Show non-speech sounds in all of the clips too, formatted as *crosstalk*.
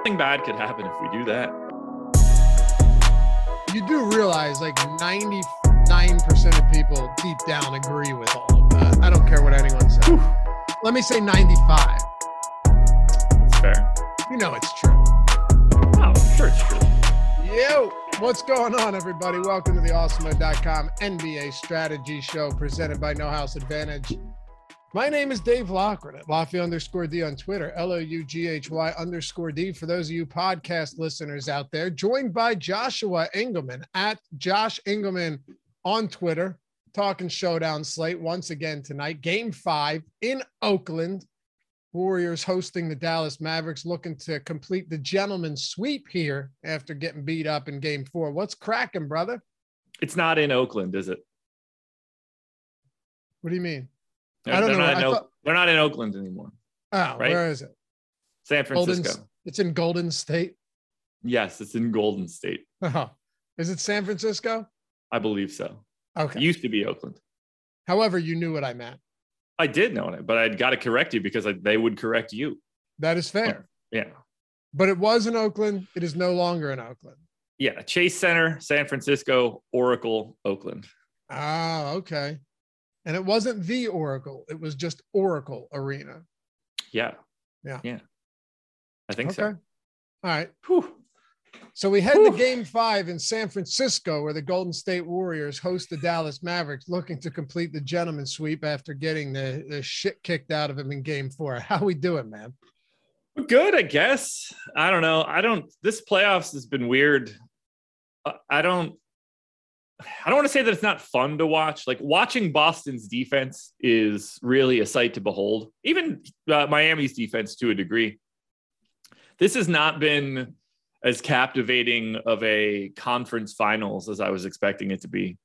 Nothing bad could happen if we do that. You do realize like 99% of people deep down agree with all of that. I don't care what anyone says. Whew. Let me say 95. It's fair. You know it's true. Oh, sure it's true. Yo, what's going on, everybody? Welcome to the Awesemo.com NBA strategy show presented by No House Advantage. My name is Dave Loughran at Lafayette underscore D on Twitter, L O U G H Y underscore D for those of you podcast listeners out there. Joined by Joshua Engleman at Josh Engleman on Twitter, talking showdown slate once again tonight. Game five in Oakland. Warriors hosting the Dallas Mavericks, looking to complete the gentleman's sweep here after getting beat up in game four. What's cracking, brother? It's not in Oakland, is it? What do you mean? They're, I don't they're know. Not I thought- they're not in Oakland anymore. Oh, Right? where is it? San Golden, Francisco. it's in Golden State. Yes, it's in Golden State. Oh, is it San Francisco? I believe so. Okay. It used to be Oakland. However, you knew what I meant. I did know it, but I'd got to correct you because I, they would correct you. That is fair. Yeah. But it was in Oakland. It is no longer in Oakland. Yeah. Chase Center, San Francisco, Oracle, Oakland. Ah, okay. And it wasn't the Oracle. It was just Oracle Arena. Yeah. Yeah. Yeah. I think Okay. so. All right. Whew. So we head to game five in San Francisco, where the Golden State Warriors host the Dallas Mavericks, looking to complete the gentleman's sweep after getting the, the shit kicked out of him in game four. *laughs* How we doing, man? We're Good, I guess. I don't know. I don't. This playoffs has been weird. I don't. I don't want to say that it's not fun to watch. Like watching Boston's defense is really a sight to behold. Even uh, Miami's defense to a degree. This has not been as captivating of a conference finals as I was expecting it to be.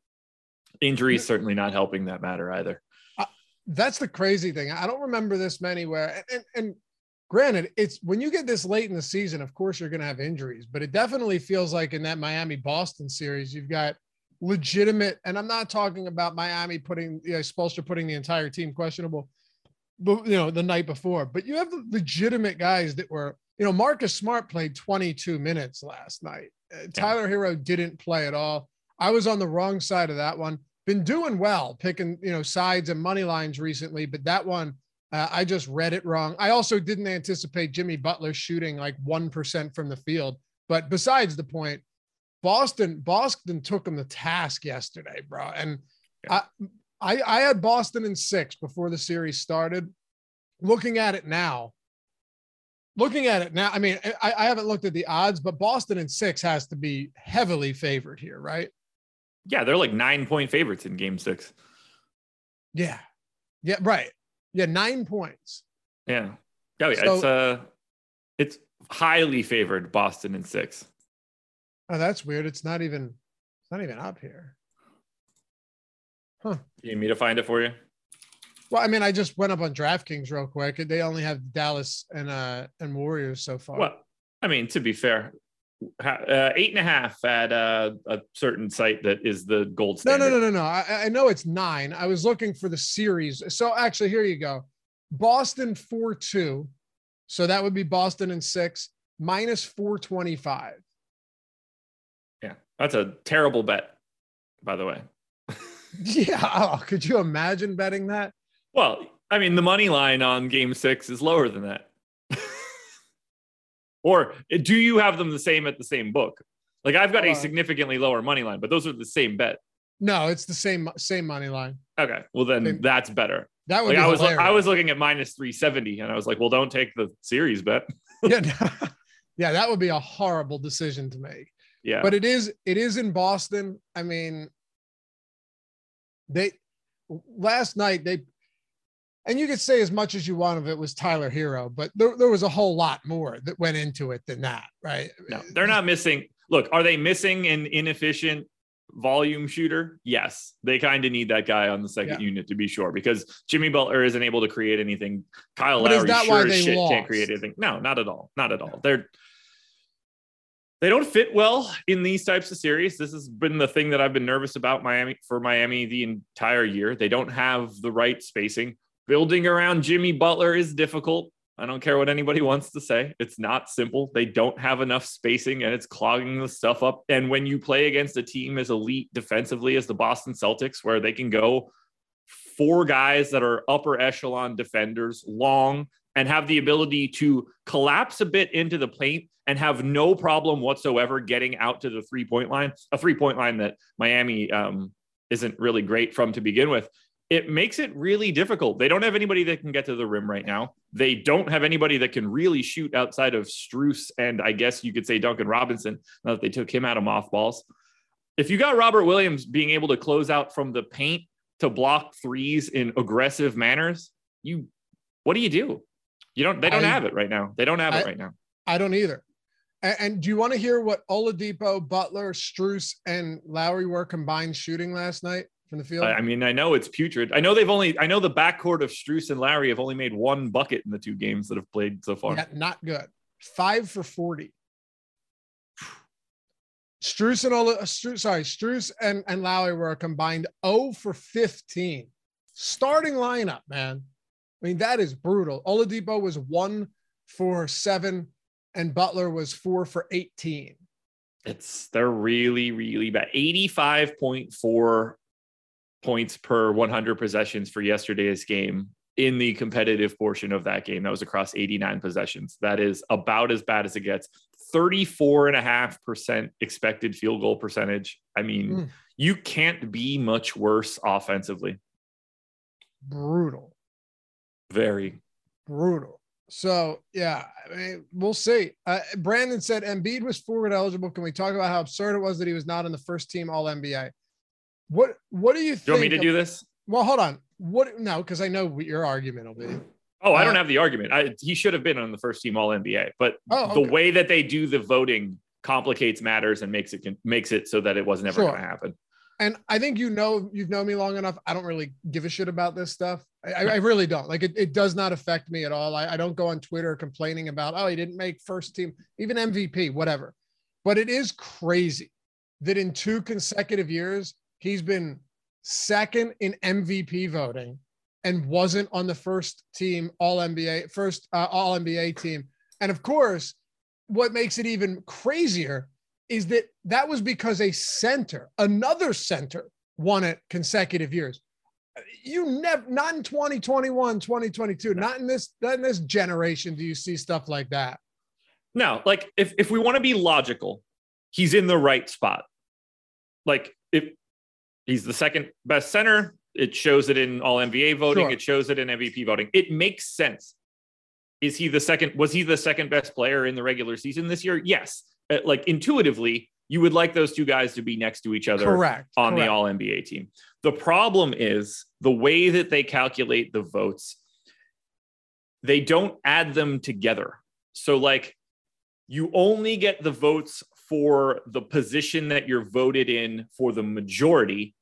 Injuries certainly not helping that matter either. That's the crazy thing. I don't remember this many where, and, and, and granted, it's when you get this late in the season, of course, you're going to have injuries, but it definitely feels like in that Miami Boston series, you've got legitimate, and I'm not talking about Miami putting, you know, Spoelstra putting the entire team questionable, but, you know, the night before, but you have legitimate guys that were, you know, Marcus Smart played 22 minutes last night. Uh, Tyler Herro didn't play at all. I was on the wrong side of that one been doing well picking you know sides and money lines recently but that one uh, i just read it wrong i also didn't anticipate jimmy butler shooting like 1% from the field but besides the point boston boston took him to task yesterday bro and I, I i had boston in six before the series started looking at it now looking at it now i mean I, I haven't looked at the odds but boston in six has to be heavily favored here right Yeah, they're like nine point favorites in game six. Yeah. Yeah, right. Yeah, nine points. Yeah. Oh yeah. So- it's uh it's highly favored Boston in six. Oh, that's weird. It's not even it's not even up here. Huh. You need me to find it for you? Well, I mean, I just went up on DraftKings real quick. They only have Dallas and uh and Warriors so far. Well, I mean, to be fair, uh, eight and a half at uh, a certain site that is the gold no, standard. no, no, no, no. I, I know it's nine. I was looking for the series. So actually, here you go. Boston 4 2. So that would be Boston in six minus 425. Yeah, that's a terrible bet, by the way. *laughs* Yeah. Oh, could you imagine betting that? Well, I mean, the money line on game six is lower than that. *laughs* or do you have them the same at the same book? Like I've got a Uh, significantly lower money line, but those are the same bet. No, it's the same same money line. Okay, well then Same. that's better. That would Like be I was, hilarious. I was looking at minus three seventy, and I was like, well, don't take the series bet. *laughs* yeah, yeah, that would be a horrible decision to make. Yeah, But it is it is in Boston. I mean, they last night they and you could say as much as you want of it was Tyler Herro, but there, there was a whole lot more that went into it than that, right? no, they're not missing. Look, are they missing an inefficient volume shooter? Yes, they kind of need that guy on the second Yeah. unit to be sure because Jimmy Butler isn't able to create anything. Kyle But Lowry sure as shit lost? can't create anything. No, not at all. Not at all. They're they don't fit well in these types of series. This has been the thing that I've been nervous about Miami for Miami the entire year. They don't have the right spacing. Building around Jimmy Butler is difficult. I don't care what anybody wants to say. It's not simple. They don't have enough spacing and it's clogging the stuff up. And when you play against a team as elite defensively as the Boston Celtics, where they can go four guys that are upper echelon defenders, long, and have the ability to collapse a bit into the paint and have no problem whatsoever getting out to the three point line, a three point line that Miami um, isn't really great from to begin with it makes it really difficult. They don't have anybody that can get to the rim right now. They don't have anybody that can really shoot outside of Strus and I guess you could say Duncan Robinson now that they took him out of mothballs. If you got Robert Williams being able to close out from the paint to block threes in aggressive manners, you what do you do? You don't they don't I, have it right now. They don't have I, it right now. I don't either. And, and do you want to hear what Oladipo, Butler, Strus, and Lowry were combined shooting last night? from the field? I mean, I know it's putrid. I know they've only, I know the backcourt of Strus and Lowry have only made one bucket in the two games that have played so far. Yeah, not good. Five for 40. *sighs* Strus and all, Strus, sorry, Strus and, and Lowry were a combined 0 for 15. Starting lineup, man. I mean, that is brutal. Oladipo was one for seven, and Butler was four for 18. It's they're really, really bad. 85.4 points per 100 possessions for yesterday's game in the competitive portion of that game. That was across 89 possessions. That is about as bad as it gets. 34.5% expected field goal percentage. I mean, mm. you can't be much worse offensively. Brutal. Very brutal. So, yeah, I mean, we'll see. Uh, Brandon said Embiid was forward eligible. Can we talk about how absurd it was that he was not on the first team All NBA? What What do you think? Do you want me to of, do this? Well, hold on. What? No, because I know what your argument will be. Oh, I don't uh, have the argument. I, he should have been on the first team All NBA, but oh, okay. the way that they do the voting complicates matters and makes it makes it so that it was never sure. going to happen. And I think you know you've known me long enough. I don't really give a shit about this stuff. I, I really don't. Like it, it does not affect me at all. I, I don't go on Twitter complaining about oh he didn't make first team, even MVP, whatever. But it is crazy that in two consecutive years He's been second in MVP voting and wasn't on the first team All NBA, first uh, All NBA team. And of course, what makes it even crazier is that that was because a center, another center, won it consecutive years. You never, not in 2021, 2022, not in this, not in this generation do you see stuff like that. No, like if, if we want to be logical, he's in the right spot. Like if He's the second best center. It shows it in all NBA voting. Sure. It shows it in MVP voting. It makes sense. Is he the second? Was he the second best player in the regular season this year? Yes. Uh, like intuitively, you would like those two guys to be next to each other Correct. on Correct. the all NBA team. The problem is the way that they calculate the votes, they don't add them together. So, like, you only get the votes for the position that you're voted in for the majority.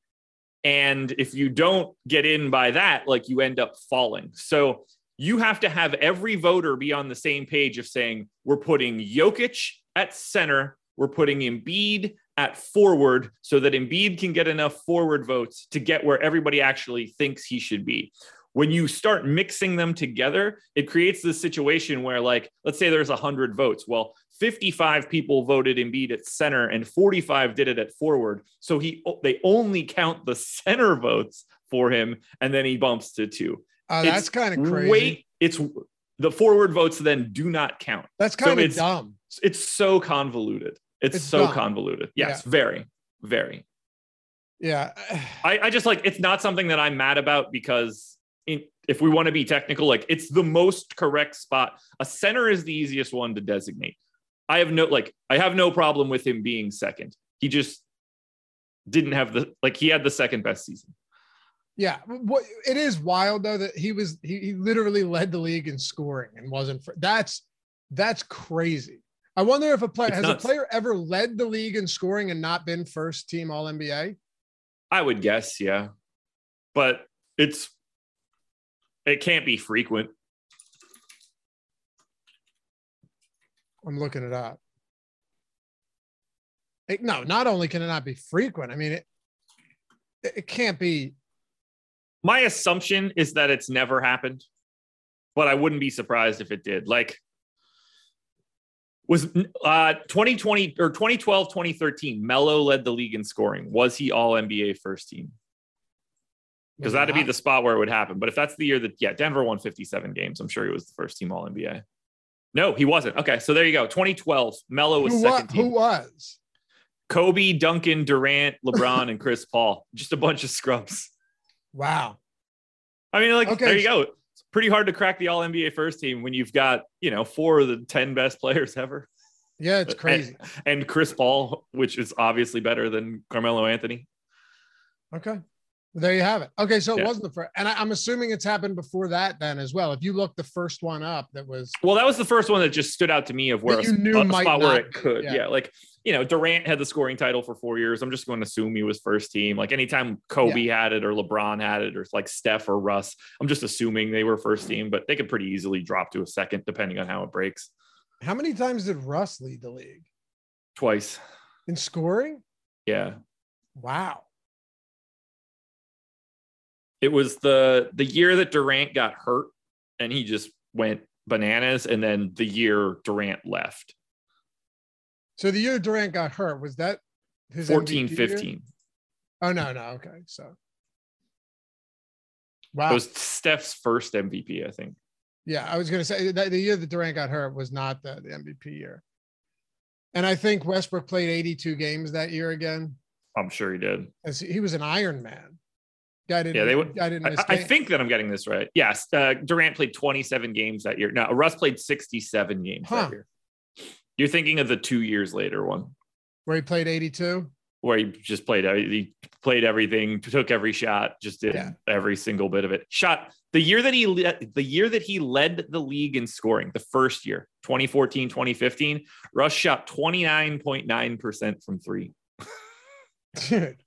And if you don't get in by that, like you end up falling. So you have to have every voter be on the same page of saying, we're putting Jokic at center, we're putting Embiid at forward so that Embiid can get enough forward votes to get where everybody actually thinks he should be. When you start mixing them together, it creates this situation where, like, let's say there's 100 votes. Well, 55 people voted Embiid at center and 45 did it at forward. So he they only count the center votes for him and then he bumps to two. Uh, that's kind of crazy. Wait, it's the forward votes then do not count. That's kind so of dumb. It's so convoluted. It's, it's so dumb. convoluted. Yes, yeah. very, very. Yeah. *sighs* I, I just like it's not something that I'm mad about because in, if we want to be technical, like it's the most correct spot. A center is the easiest one to designate. I have no like I have no problem with him being second. He just didn't have the like he had the second best season. Yeah, what it is wild though that he was he, he literally led the league in scoring and wasn't for, that's that's crazy. I wonder if a player it's has nuts. a player ever led the league in scoring and not been first team All NBA. I would guess, yeah, but it's it can't be frequent. I'm looking it up. It, no, not only can it not be frequent, I mean, it, it can't be. My assumption is that it's never happened. but I wouldn't be surprised if it did. Like, was uh 2020 or 2012 2013 Melo led the league in scoring. Was he all NBA first team? Because that'd be the spot where it would happen. But if that's the year that yeah Denver won 57 games I'm sure he was the first team all NBA no he wasn't. Okay so there you go. 2012 Melo was who, second wa- who was? Kobe Duncan Durant LeBron and Chris Paul. Just a bunch of scrubs wow I mean like Okay, there you go it's pretty hard to crack the all NBA first team when you've got you know four of the 10 best players ever yeah it's crazy and Chris Paul, which is obviously better than Carmelo Anthony. okay there you have it okay so it Yeah. wasn't the first and I, i'm assuming it's happened before that then as well if you look the first one up that was Well, that was the first one that just stood out to me of where a, you knew a- a spot where it could. yeah. Yeah. like you know, Durant had the scoring title for four years. I'm just going to assume he was first team. Like anytime Kobe had it or LeBron had it or like Steph or Russ, I'm just assuming they were first team, but they could pretty easily drop to a second depending on how it breaks. how many times did russ lead the league Twice. in scoring Yeah. wow It was the the year that Durant got hurt and he just went bananas, and then the year Durant left. So the year durant got hurt was that his 14 MVP year? oh no no okay so wow. it was steph's first mvp i think Yeah, I was going to say that the year that Durant got hurt was not the, the MVP year. And I think Westbrook played 82 games that year again. i'm sure he did As he was an Iron Man. Guy didn't. Yeah, they would- Guy didn't I. I think that i'm getting this right yes uh, durant played 27 games that year no russ played 67 games Huh. that year you're thinking of the two years later one where he played 82. where he just played uh, he played everything took every shot just did Yeah. every single bit of it shot the year that he the year that he led the league in scoring the first year 2014 2015 russ shot 29.9% from three Dude,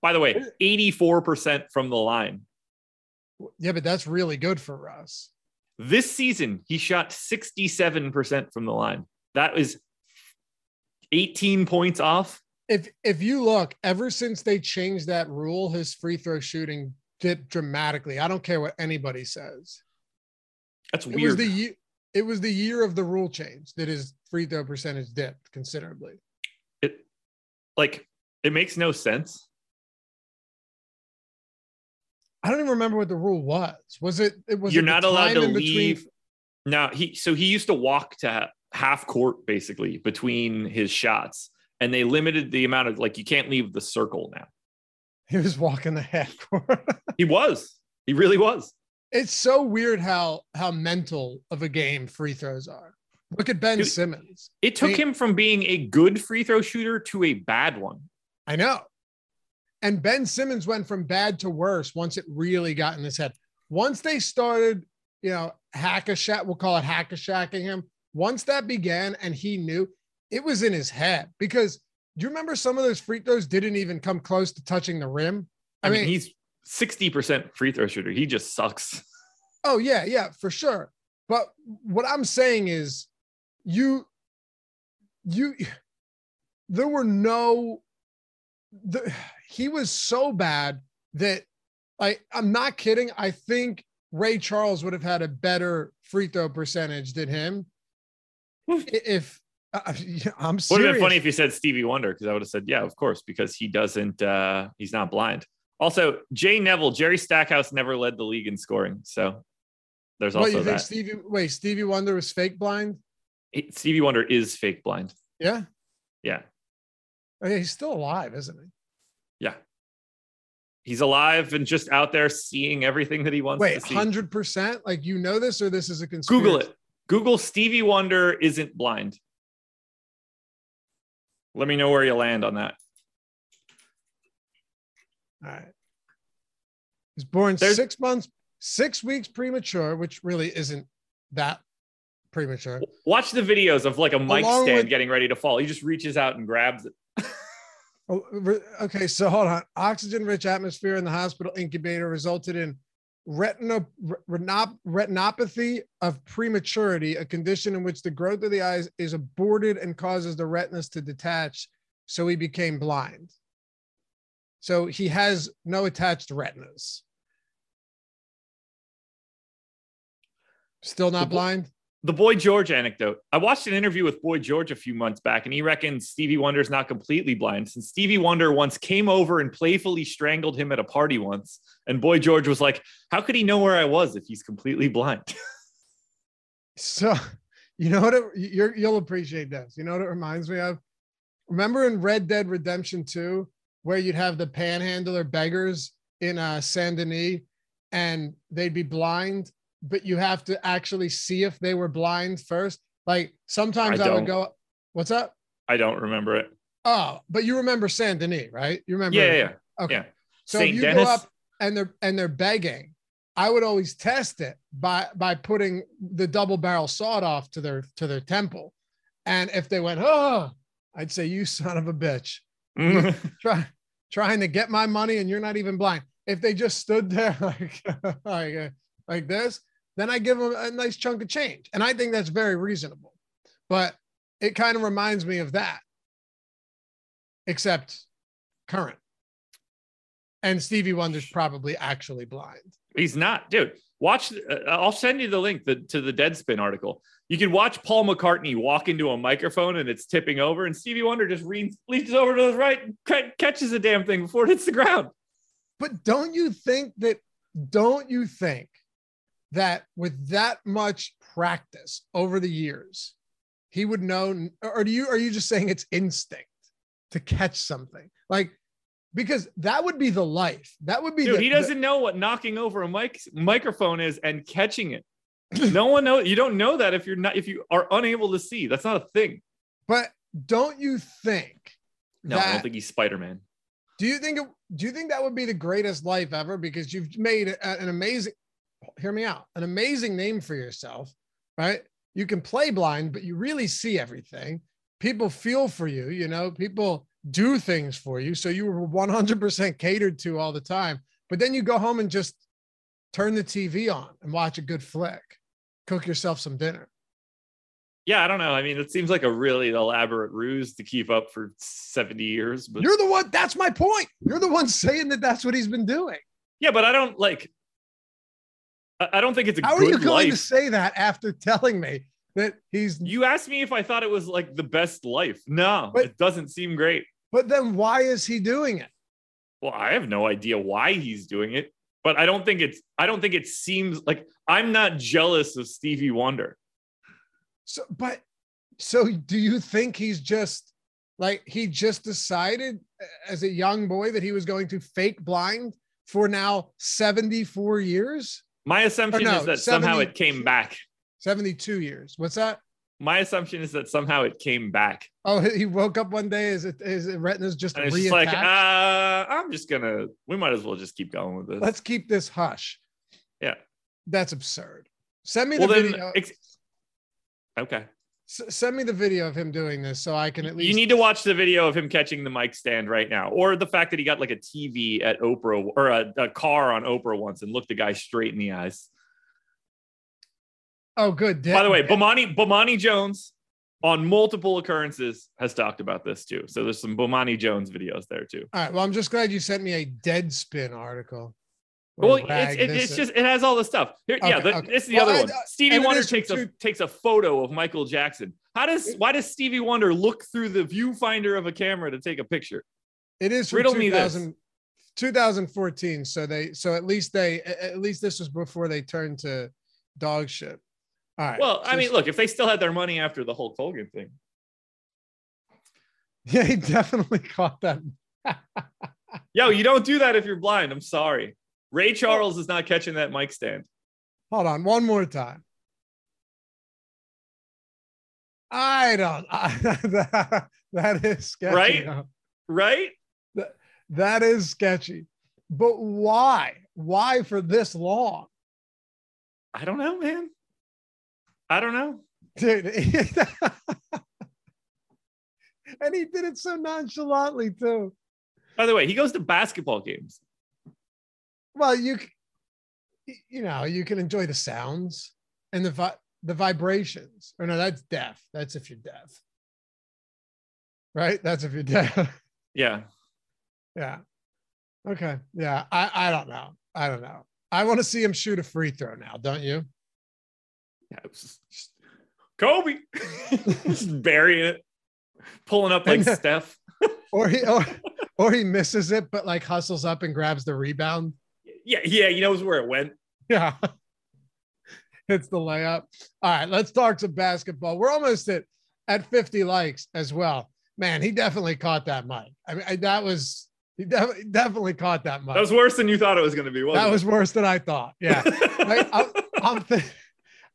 by the way 84% from the line yeah, but that's really good for Russ. This season he shot 67% from the line That was 18 points off If if you look, ever since they changed that rule, his free throw shooting dipped dramatically. I don't care what anybody says. that's It was weird the year. It was the year of the rule change that his free throw percentage dipped considerably. it like it makes no sense I don't even remember what the rule was. Was it? It was. you're it not allowed to in between- leave no he so he used to walk to half court basically between his shots and they limited the amount of like you can't leave the circle now He was walking the half court. *laughs* he was he really was it's so weird how how mental of a game free throws are. Look at Ben Dude, Simmons. it took him from being a good free throw shooter to a bad one I know. And Ben Simmons went from bad to worse once it really got in his head. Once they started, you know, hack a shack, we'll call it hack a shacking him. Once that began and he knew it was in his head because do you remember some of those free throws didn't even come close to touching the rim? i, mean, he's 60% free throw shooter he just sucks *laughs* Oh yeah, yeah, for sure. But what I'm saying is you you *sighs* there were no the he was so bad that like I'm not kidding. I think Ray Charles would have had a better free throw percentage than him. *laughs* If uh, *laughs* I'm serious. would have been funny if you said stevie wonder because i would have said yeah of course because he doesn't uh he's not blind also jay neville jerry stackhouse never led the league in scoring so there's what also you think that Stevie wait, Stevie Wonder was fake blind? He- Stevie Wonder is fake blind. Yeah. Yeah. Oh, yeah, he's still alive, isn't he? Yeah. He's alive and just out there seeing everything that he wants Wait, to see. hundred percent? Like you know this, or this is a conspiracy? Google it. Google Stevie Wonder isn't blind. Let me know where you land on that. All right. He's born There's- six months, six weeks premature, which really isn't that premature. Watch the videos of like a mic Along stand with- getting ready to fall. He just reaches out and grabs it. *laughs* Oh, okay, so hold on. Oxygen-rich atmosphere in the hospital incubator resulted in retina, retinop, retinopathy of prematurity, a condition in which the growth of the eyes is aborted and causes the retinas to detach. So he became blind. So he has no attached retinas. Still not blind. The Boy George anecdote. I watched an interview with Boy George a few months back, and he reckons Stevie Wonder's not completely blind since Stevie Wonder once came over and playfully strangled him at a party once. And Boy George was like, How could he know where I was if he's completely blind? *laughs* So, you know what? It, you're, you'll appreciate this. You know what it reminds me of? Remember in Red Dead Redemption 2, where you'd have the panhandler beggars in uh, Saint Denis and they'd be blind, but you have to actually see if they were blind first? Like sometimes I I, would go, What's up? I don't remember it. Oh, but you remember Saint Denis, right? You remember? Yeah, yeah, yeah. Okay. yeah. So if you Dennis. go up and they're and they're begging, I would always test it by by putting the double barrel sawed off to their to their temple. And if they went, oh, I'd say, you son of a bitch. Mm. *laughs* Try trying to get my money and you're not even blind. If they just stood there *laughs* like like, like this, then I give them a nice chunk of change. And I think that's very reasonable. But it kind of reminds me of that. Except current. And Stevie Wonder's probably actually blind. He's not, dude. Watch. Uh, I'll send you the link the, to the Deadspin article. You can watch Paul McCartney walk into a microphone and it's tipping over, and Stevie Wonder just reads, reaches over to the right, and catches the damn thing before it hits the ground. But don't you think that, don't you think that with that much practice over the years, he would know, or do you, are you just saying it's instinct to catch something? Like, because that would be the life. That would be Dude, the, he doesn't know what knocking over a mic microphone is and catching it. no one knows. You don't know that if you're not if you are unable to see. That's not a thing. but don't you think No, I don't think he's Spider Man. Do you think it, do you think that would be the greatest life ever? Because you've made an amazing hear me out, an amazing name for yourself, right? You can play blind, but you really see everything. People feel for you, you know, people do things for you. So you were 100% catered to all the time. But then you go home and just turn the TV on and watch a good flick, cook yourself some dinner. Yeah, I don't know. I mean, it seems like a really elaborate ruse to keep up for 70 years. But You're the one, that's my point. You're the one saying that that's what he's been doing. yeah, but I don't like. I don't think it's a How are you going to say that after telling me that he's You asked me if I thought it was like the best life. No, But- it doesn't seem great. But then why is he doing it? Well, I have no idea why he's doing it, but I don't think it's. I don't think it seems like I'm not jealous of Stevie Wonder. So, but so do you think he's just like he just decided uh, as a young boy that he was going to fake blind for now 74 years, My assumption no, is that somehow it came back. 72 years? What's that? My assumption is that somehow it came back, Oh, he he woke up one day. Is it is it retina's just and it's just like, uh, I'm just gonna. We might as well just keep going with this. Let's keep this hush. Yeah. That's absurd. Send me well, the then, video. ex- okay. S- send me the video of him doing this so I can at least. You need to watch the video of him catching the mic stand right now, or the fact that he got like a TV at Oprah or a, a car on Oprah once and looked the guy straight in the eyes. Oh, good. By the way, Bomani Bomani Jones on multiple occurrences has talked about this too. So there's some Bomani Jones videos there too. All right. Well, I'm just glad you sent me a Deadspin article. Well, it's, rag it, this- it's just it has all the stuff. Here, yeah, the, okay. this is the Well, other and, one. uh, Stevie Wonder takes a takes a photo of Michael Jackson. How does why does Stevie Wonder look through the viewfinder of a camera to take a picture? It is from Riddle me this. 2000, 2014. So they, so at least they, at least this was before they turned to dog shit. All right. Well, I mean, look, if they still had their money after the Hulk Hogan thing, *laughs* yeah, he definitely caught that. *laughs* yo, you don't do that if you're blind. I'm sorry. Ray Charles is not catching that mic stand. Hold on, one more time. I don't. I, *laughs* that, that is sketchy. Right? huh? Right? That is sketchy. But why? Why for this long, I don't know, man. I don't know. dude? *laughs* and he did it so nonchalantly too. By the way, he goes to basketball games. Well, you, you know, you can enjoy the sounds and the vi- the vibrations. Or no, that's deaf. That's if you're deaf. Right? That's if you're deaf. *laughs* Yeah. yeah. Okay. Yeah. I I don't know. I don't know. I want to see him shoot a free throw now, don't you? Yeah, it was just, just Kobe *laughs* just burying it, pulling up like *laughs* Steph. Or he or, or he misses it, but like hustles up and grabs the rebound. Yeah, yeah, he knows where it went. Yeah. *laughs* It's the layup. All right, let's talk some basketball. We're almost at at 50 likes as well. Man, he definitely caught that mic. I mean, I, that was he def- definitely caught that mic. That was worse than you thought it was going to be. Wasn't that was worse than I thought. Yeah. *laughs* it? Right? I'm, I'm, thi-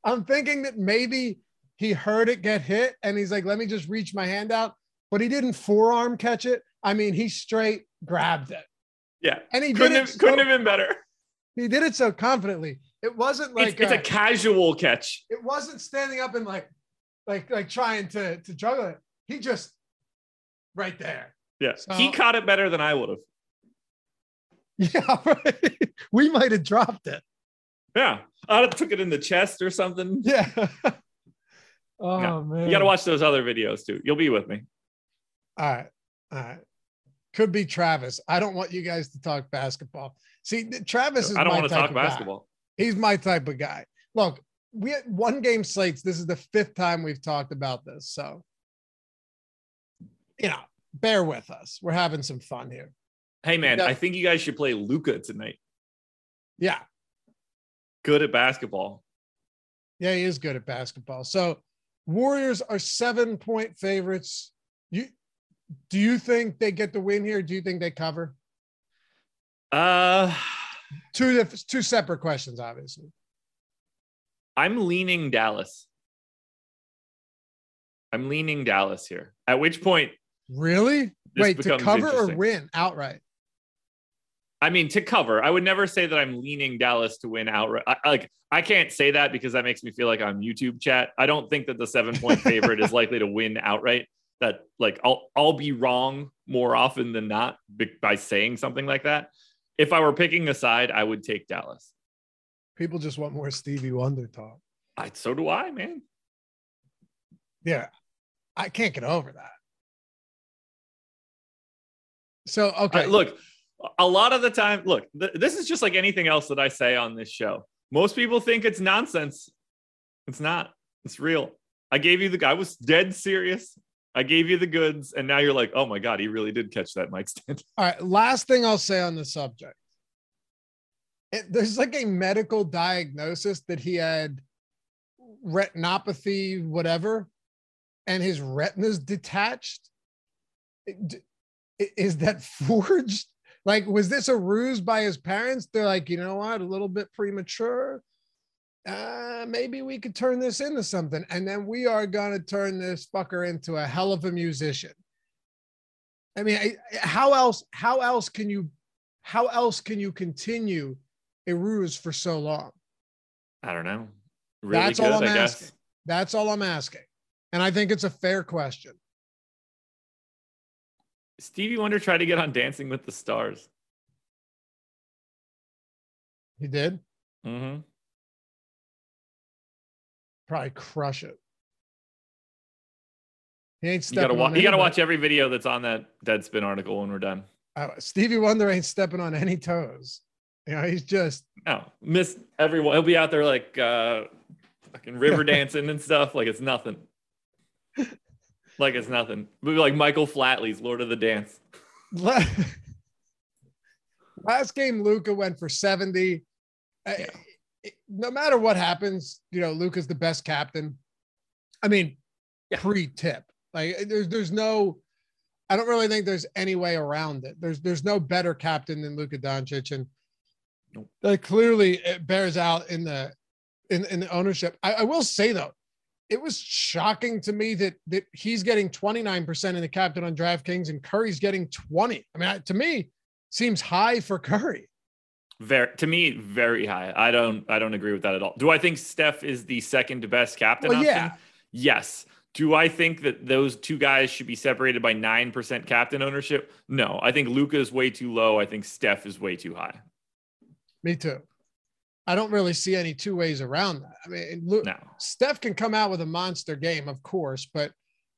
I'm thinking that maybe he heard it get hit and he's like, let me just reach my hand out. But he didn't forearm catch it. I mean, he straight grabbed it. Yeah, And he couldn't have, so, couldn't have been better. he did it so confidently. It wasn't like it's, it's uh, a casual catch. it wasn't standing up and like like like trying to to juggle it. He just right there. Yeah, So- he caught it better than I would have. *laughs* Yeah, right. we might have dropped it. Yeah, I took it in the chest or something. *laughs* Yeah. *laughs* oh No, man. You got to watch those other videos too. You'll be with me. All right. All right. Could be Travis. I don't want you guys to talk basketball. See, Travis is I don't want to talk of guy. basketball. He's my type of guy. Look, we had one game slates. This is the fifth time we've talked about this. So, you know, bear with us. We're having some fun here. Hey man. I think you guys should play Luka tonight. Yeah. Good at basketball. Yeah, he is good at basketball. So Warriors are seven point favorites. You do you think they get the win here? Do you think they cover? Uh, Two two separate questions, obviously. I'm leaning Dallas. I'm leaning Dallas here. At which point, Really? Wait, to cover or win outright? I mean, to cover, I would never say that I'm leaning Dallas to win outright. I, like, I can't say that because that makes me feel like I'm YouTube chat. I don't think that the seven point *laughs* favorite is likely to win outright. That like I'll I'll be wrong more often than not by saying something like that. If I were picking a side, I would take Dallas. People just want more Stevie Wonder talk. I, so do I, man. Yeah. I can't get over that. So okay. I- look, a lot of the time, look, th- this is just like anything else that I say on this show. Most people think it's nonsense. It's not. It's real. I gave you the. I was dead serious. I gave you the goods, and now you're like, oh my god, he really did catch that mic stand. All right. Last thing I'll say on the subject. It, there's like a medical diagnosis that he had retinopathy, whatever, and his retina's detached. Is that *laughs* forged? Like, was this a ruse by his parents? They're like, you know what, a little bit premature. Uh, maybe we could turn this into something. And then we are going to turn this fucker into a hell of a musician. I mean, I, how else? How else can you? How else can you continue a ruse for so long? I don't know. Really That's good, all I'm I guess. asking. That's all I'm asking, and I think it's a fair question. Stevie Wonder tried to get on Dancing with the Stars. He did hmm probably crush it. He ain't You gotta stepping watch. You gotta watch every video that's on that Deadspin article when we're done. Uh, Stevie Wonder ain't stepping on any toes. You know, he's just No, miss everyone. He'll be out there like uh fucking river *laughs* dancing and stuff. Like it's nothing. Like it's nothing. Maybe like Michael Flatley's Lord of the Dance. *laughs* Last game, Luka went for 70. Uh, Yeah. It- no matter what happens, you know, Luka's the best captain. I mean, Yeah. pre-tip. Like there's there's no I don't really think there's any way around it. There's there's no better captain than Luka Doncic. And Nope. that clearly it bears out in the in, in the ownership. I, I will say though, it was shocking to me that that he's getting 29% in the captain on DraftKings and Curry's getting 20. I mean, to me, seems high for Curry. Very to me, very high. I don't I don't agree with that at all. Do I think Steph is the second best captain Well, option? yeah. Yes. Do I think that those two guys should be separated by 9% captain ownership? No. I think Luka is way too low. I think Steph is way too high. Me too. I don't really see any two ways around that. I mean, No. Steph can come out with a monster game, of course, but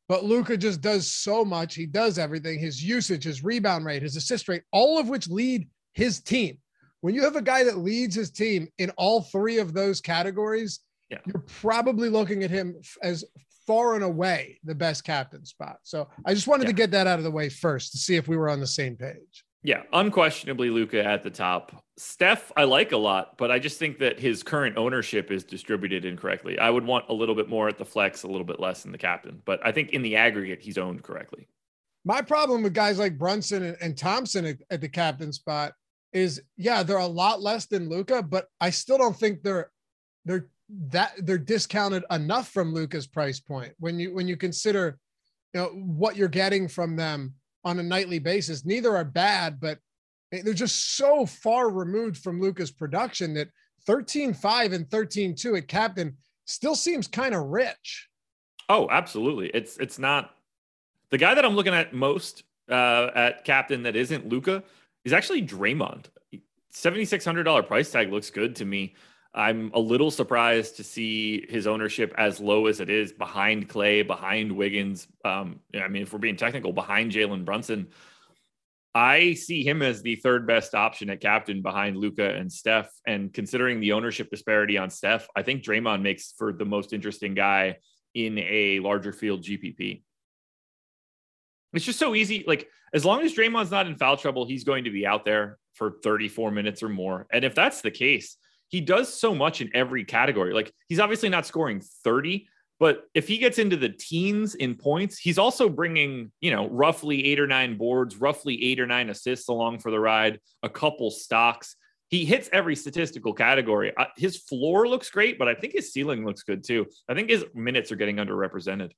but Luka just does so much. He does everything. His usage, his rebound rate, his assist rate, all of which lead his team. When you have a guy that leads his team in all three of those categories, Yeah. you're probably looking at him as far and away the best captain spot. So I just wanted to get that out of the way first to see if we were on the same page. Yeah, unquestionably Luka at the top. Steph, I like a lot, but I just think that his current ownership is distributed incorrectly. I would want a little bit more at the flex, a little bit less in the captain, but I think in the aggregate, he's owned correctly. My problem with guys like Brunson and, and Thompson at, at the captain spot is, yeah, they're a lot less than Luka, but I still don't think they're they're that they're discounted enough from Luka's price point when you when you consider you know what you're getting from them on a nightly basis. Neither are bad, but they're just so far removed from Luka's production that 13-5 and 13-2 at captain still seems kind of rich. Oh, absolutely. It's it's not the guy that I'm looking at most uh, at captain that isn't Luka is actually Draymond. $7,600 price tag looks good to me. I'm a little surprised to see his ownership as low as it is behind Clay, behind Wiggins. Um, I mean, if we're being technical, behind Jalen Brunson. I see him as the third best option at captain behind Luka and Steph. And considering the ownership disparity on Steph, I think Draymond makes for the most interesting guy in a larger field GPP. It's just so easy. Like, as long as Draymond's not in foul trouble, he's going to be out there for 34 minutes or more. And if that's the case, he does so much in every category. Like, he's obviously not scoring 30, but if he gets into the teens in points, he's also bringing, you know, roughly eight or nine boards, roughly eight or nine assists along for the ride, a couple stocks. He hits every statistical category. Uh, his floor looks great, but I think his ceiling looks good too. I think his minutes are getting underrepresented.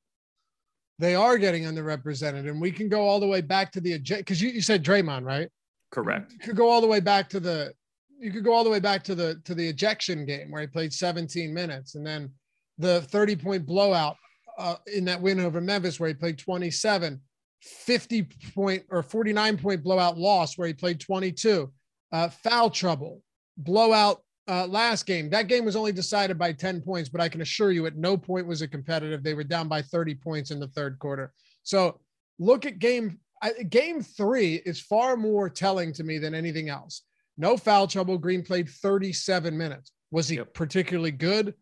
They are getting underrepresented, and we can go all the way back to the because you, you said Draymond, right? Correct. You could go all the way back to the you could go all the way back to the to the ejection game where he played 17 minutes, and then the 30 point blowout uh, in that win over Memphis where he played 27, 50 point or 49 point blowout loss where he played 22, uh, foul trouble, blowout uh, last game. That game was only decided by 10 points, but I can assure you at no point was it competitive. They were down by 30 points in the third quarter. So look at game I, game three is far more telling to me than anything else. No foul trouble. Green played 37 minutes. Was he Yep. particularly good?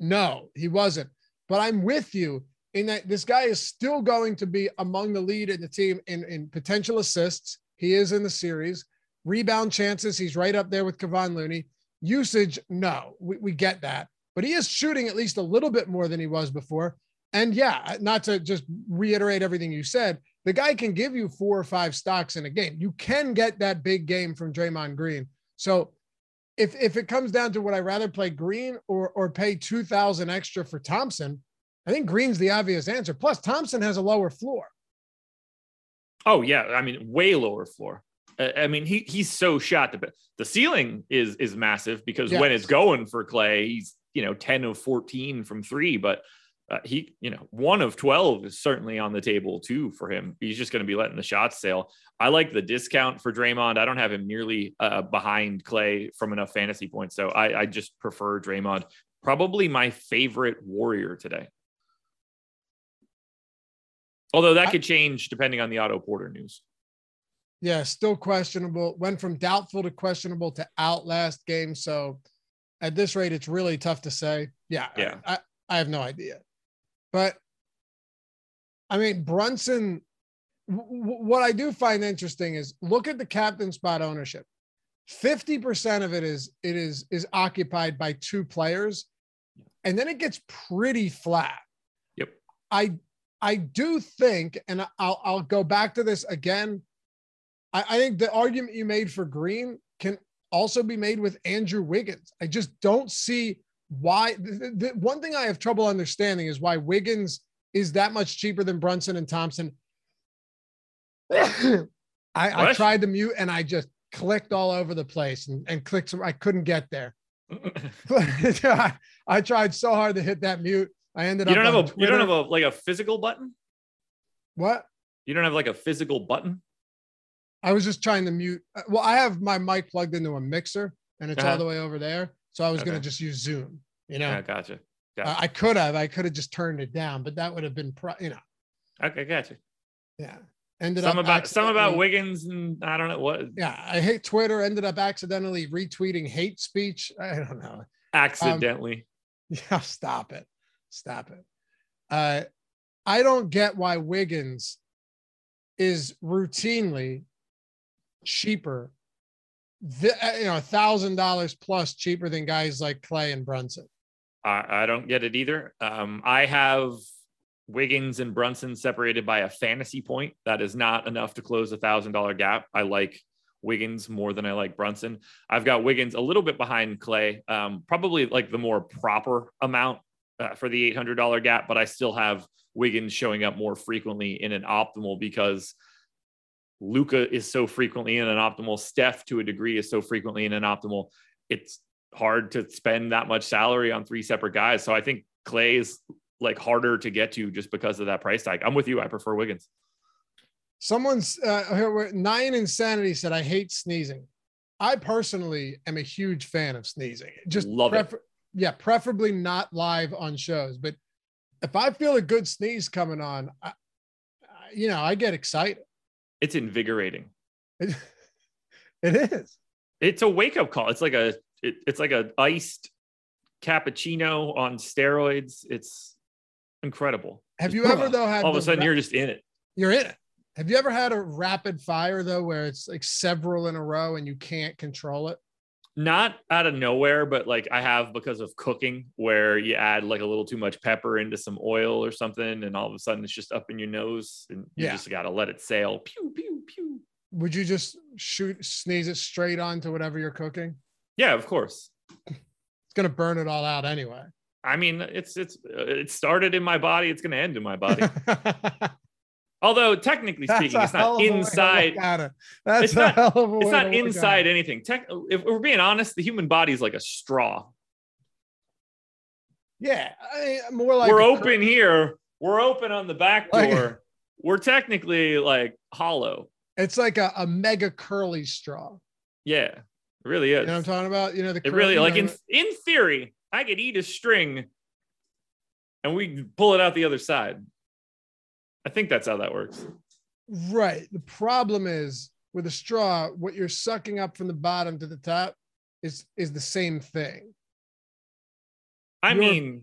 No, he wasn't. But I'm with you in that this guy is still going to be among the lead in the team in, in potential assists. He is in the series. Rebound chances, he's right up there with Kevon Looney. Usage, no, we, we get that. But he is shooting at least a little bit more than he was before. And yeah, not to just reiterate everything you said, the guy can give you four or five stocks in a game. You can get that big game from Draymond Green. So if if it comes down to would I rather play Green or or pay two thousand extra for Thompson, I think Green's the obvious answer. Plus, Thompson has a lower floor. Oh yeah, I mean, way lower floor. I I mean, he he's so shot. The the ceiling is is massive because when it's going for Klay, he's you know ten of fourteen from three, but uh, he you know one of twelve is certainly on the table too for him. He's just going to be letting the shots sail. I like the discount for Draymond. I don't have him nearly uh, behind Klay from enough fantasy points, so I, I just prefer Draymond. Probably my favorite Warrior today. Although that could change depending on the Otto Porter news. Yeah, still questionable. Went from doubtful to questionable to out last game. So at this rate, it's really tough to say. Yeah, Yeah. I, I have no idea. But I mean, Brunson, w- what I do find interesting is look at the captain spot ownership. 50% of it is it is is occupied by two players, and then it gets pretty flat. Yep. I I do think, and I'll I'll go back to this again. I, I think the argument you made for Green can also be made with Andrew Wiggins. I just don't see why. The, the one thing I have trouble understanding is why Wiggins is that much cheaper than Brunson and Thompson. *coughs* I, I tried to mute and I just clicked all over the place and, and clicked. Some, I couldn't get there. I, *coughs* *laughs* I tried so hard to hit that mute. I ended you up. don't have a you don't have a like a physical button what? you don't have like a physical button I was just trying to mute. uh, Well, I have my mic plugged into a mixer and it's all Uh-huh. the way over there. So I was going to just use Zoom. You know, yeah gotcha Uh, I could have, I could have just turned it down, but that would have been, pro- you know, okay gotcha yeah. Ended some up about some about wiggins and i don't know what Yeah, I hate Twitter. Ended up accidentally retweeting hate speech. I don't know. accidentally *laughs* Yeah, stop it. Stop it. Uh, I don't get why Wiggins is routinely cheaper, uh, you know, a thousand dollars plus cheaper than guys like Klay and Brunson. I, I don't get it either. Um, I have Wiggins and Brunson separated by a fantasy point. That is not enough to close a thousand dollar gap. I like Wiggins more than I like Brunson. I've got Wiggins a little bit behind Klay, um, probably like the more proper amount uh, for the $800 gap, but I still have Wiggins showing up more frequently in an optimal because Luka is so frequently in an optimal. Steph, to a degree, is so frequently in an optimal. It's hard to spend that much salary on three separate guys. So I think Klay is like harder to get to just because of that price tag. I'm with you. I prefer Wiggins. Someone's uh, nine insanity said, I hate sneezing. I personally am a huge fan of sneezing. Just love prefer- it. Yeah, preferably not live on shows. But if I feel a good sneeze coming on, I, you know, I get excited. It's invigorating. It, *laughs* it is. It's a wake up call. It's like a it, it's like a iced cappuccino on steroids. It's incredible. Have you ever though had all of a sudden ra- you're just in it? You're in it. Have you ever had a rapid fire though, where it's like several in a row and you can't control it? Not out of nowhere, but like I have because of cooking, where you add like a little too much pepper into some oil or something, and all of a sudden it's just up in your nose, and you yeah. just got to let it sail. Pew pew pew. Would you just shoot sneeze it straight onto whatever you're cooking? Yeah, of course. It's gonna burn it all out anyway. I mean, it's it's uh, it started in my body. It's gonna end in my body. *laughs* Although technically speaking, it's not inside. That's it's not, it's not inside anything. Tech, if we're being honest, the human body is like a straw. Yeah, I, more like we're open here. We're open on the back door. Like, we're technically like hollow. It's like a, a mega curly straw. Yeah, it really is. You know what I'm talking about? You know the it really like in in theory, I could eat a string, and we pull it out the other side. I think that's how that works. Right. The problem is with a straw, what you're sucking up from the bottom to the top is is the same thing. I mean,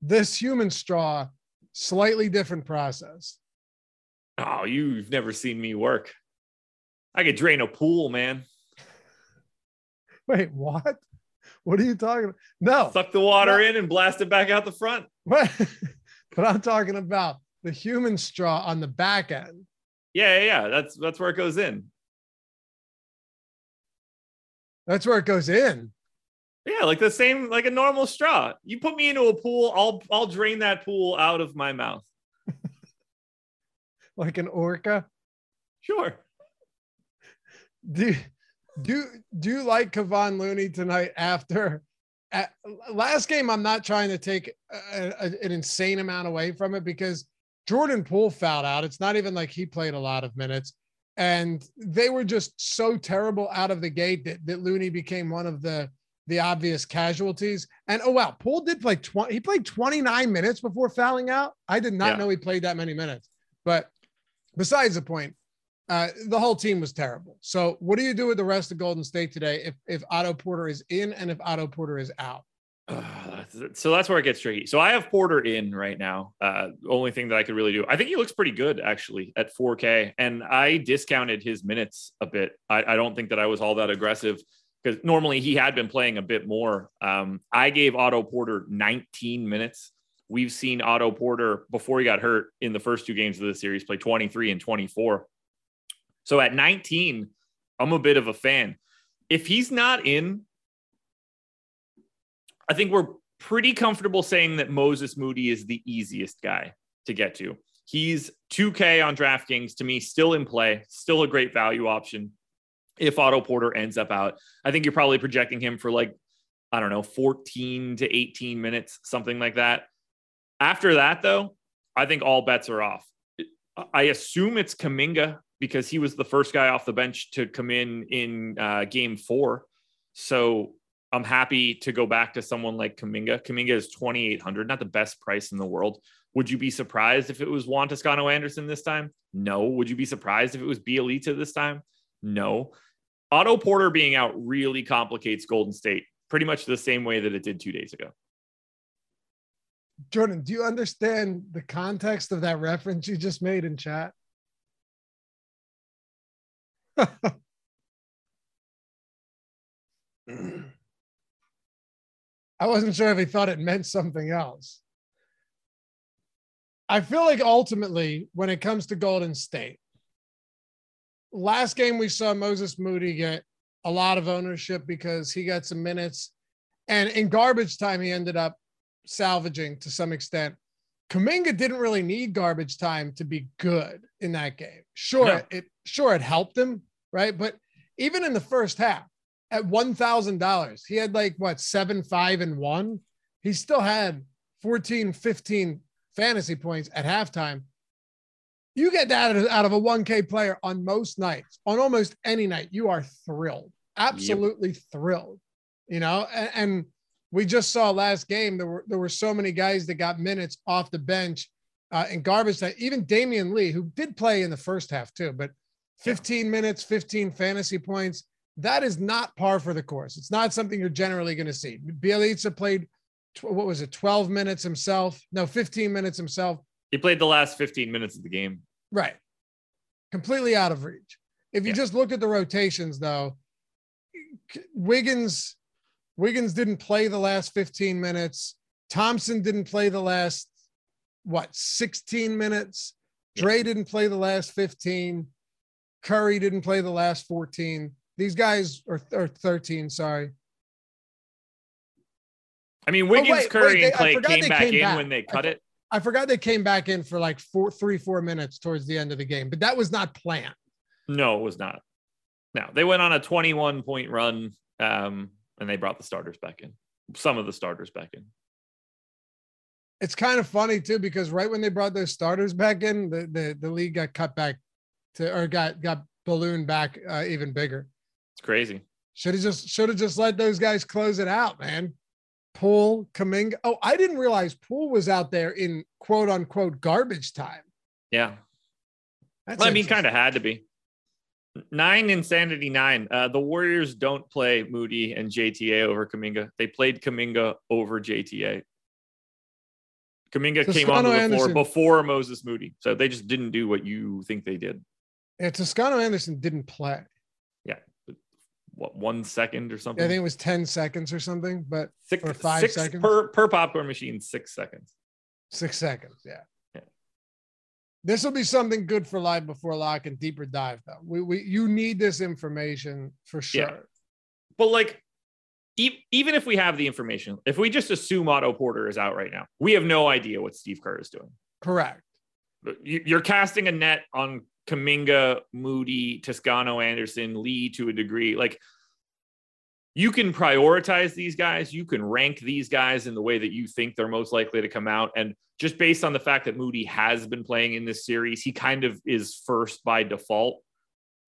this human straw, slightly different process. Oh, you've never seen me work. I could drain a pool, man. *laughs* Wait, what? What are you talking about? No. Suck the water no. in and blast it back out the front. *laughs* What? but I'm talking about the human straw on the back end. Yeah, yeah, yeah. That's that's where it goes in. That's where it goes in. Yeah, like the same, like a normal straw. You put me into a pool, I'll I'll drain that pool out of my mouth. *laughs* like an orca. Sure. *laughs* Do do do you like Kevon Looney tonight after at, last game? I'm not trying to take a, a, an insane amount away from it because Jordan Poole fouled out. It's not even like he played a lot of minutes. And they were just so terrible out of the gate that, that Looney became one of the the obvious casualties. And oh wow, Poole did play 20, he played 29 minutes before fouling out. I did not yeah. know he played that many minutes. But besides the point, uh, the whole team was terrible. So what do you do with the rest of Golden State today if if Otto Porter is in and if Otto Porter is out? *sighs* so that's where it gets tricky. So I have Porter in right now. Uh, only thing that I could really do. I think he looks pretty good actually at 4K, and I discounted his minutes a bit. I, I don't think that I was all that aggressive because normally he had been playing a bit more. Um, I gave Otto Porter 19 minutes. We've seen Otto Porter before he got hurt in the first two games of the series play 23 and 24. So at 19, I'm a bit of a fan. If he's not in, I think we're pretty comfortable saying that Moses Moody is the easiest guy to get to. He's 2K on DraftKings to me, still in play, still a great value option. If Otto Porter ends up out, I think you're probably projecting him for like, I don't know, 14 to 18 minutes, something like that. After that, though, I think all bets are off. I assume it's Kuminga because he was the first guy off the bench to come in in uh, game four. So I'm happy to go back to someone like Kuminga. Kuminga is 2,800, not the best price in the world. Would you be surprised if it was Juan Toscano Anderson this time? No. Would you be surprised if it was Bjelica this time? No. Otto Porter being out really complicates Golden State pretty much the same way that it did two days ago. Jordan, do you understand the context of that reference you just made in chat? *laughs* I wasn't sure if he thought it meant something else. I feel like ultimately, when it comes to Golden State, last game we saw Moses Moody get a lot of ownership because he got some minutes. And in garbage time, he ended up salvaging to some extent. Kuminga didn't really need garbage time to be good in that game. Sure, no. it sure it helped him, right? But even in the first half, at one thousand dollars, he had like what seven, five, and one. He still had 14, 15 fantasy points at halftime. You get that out of a 1K player on most nights, on almost any night, you are thrilled, absolutely yep. thrilled. You know, and, and we just saw last game there were there were so many guys that got minutes off the bench uh, in garbage time. Even Damion Lee, who did play in the first half too, but 15 minutes, 15 fantasy points. That is not par for the course. It's not something you're generally going to see. Bjelica played what was it, 12 minutes himself? No, 15 minutes himself. He played the last 15 minutes of the game. Right. Completely out of reach. If you yeah. just look at the rotations, though, Wiggins Wiggins didn't play the last 15 minutes. Thompson didn't play the last, what, 16 minutes. Dre didn't play the last 15. Curry didn't play the last 14. These guys are, are 13, sorry. I mean, Wiggins, oh, wait, Curry, wait, they, and Klay came back came in back. when they cut I, it. I forgot they came back in for like four, three, four minutes towards the end of the game, but that was not planned. No, it was not. No, they went on a 21 point run. Um, and they brought the starters back in. Some of the starters back in. It's kind of funny too because right when they brought those starters back in, the the, the league got cut back to or got got ballooned back uh, even bigger. Crazy. Should have just should have just let those guys close it out, man. Poole, Kuminga. Oh, I didn't realize Poole was out there in quote unquote garbage time. Yeah. That's well, I mean, kind of had to be. Nine insanity nine. Uh, the Warriors don't play Moody and JTA over Kuminga. They played Kuminga over JTA. Kuminga Toscano came onto the floor before Moses Moody, so they just didn't do what you think they did. Yeah, Toscano Anderson didn't play. What one second or something? I think it was ten seconds or something, but six or five six seconds per per popcorn machine. Six seconds. Six seconds. Yeah. This will be something good for live before lock and deeper dive though. We, we you need this information for sure. Yeah. But like e- even if we have the information, if we just assume Otto Porter is out right now, we have no idea what Steve Kerr is doing. Correct. You're casting a net on Kuminga, Moody, Toscano Anderson, Lee to a degree. Like you can prioritize these guys, you can rank these guys in the way that you think they're most likely to come out. And just based on the fact that Moody has been playing in this series, he kind of is first by default.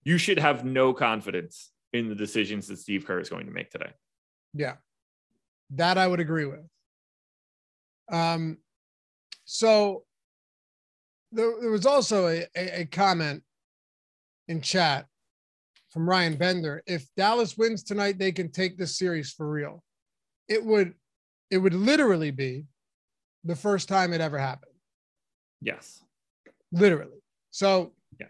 You should have no confidence in the decisions that Steve Kerr is going to make today. Yeah, that I would agree with. Um, so there, there was also a, a, a comment in chat from Ryan Bender. If Dallas wins tonight, they can take this series for real. It would it would literally be the first time it ever happened. Yes. Literally. So yeah.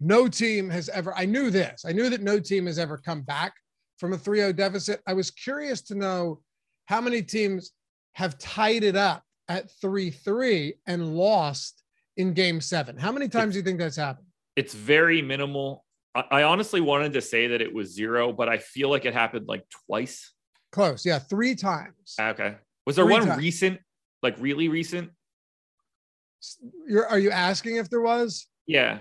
no team has ever I knew this. I knew that no team has ever come back from a 3-0 deficit. I was curious to know how many teams have tied it up at 3-3 and lost in game 7. How many times do you think that's happened? It's very minimal. I honestly wanted to say that it was zero, but I feel like it happened like twice. Close, yeah, three times. Okay. Was there three one times. recent, like really recent? You're are you asking if there was? Yeah.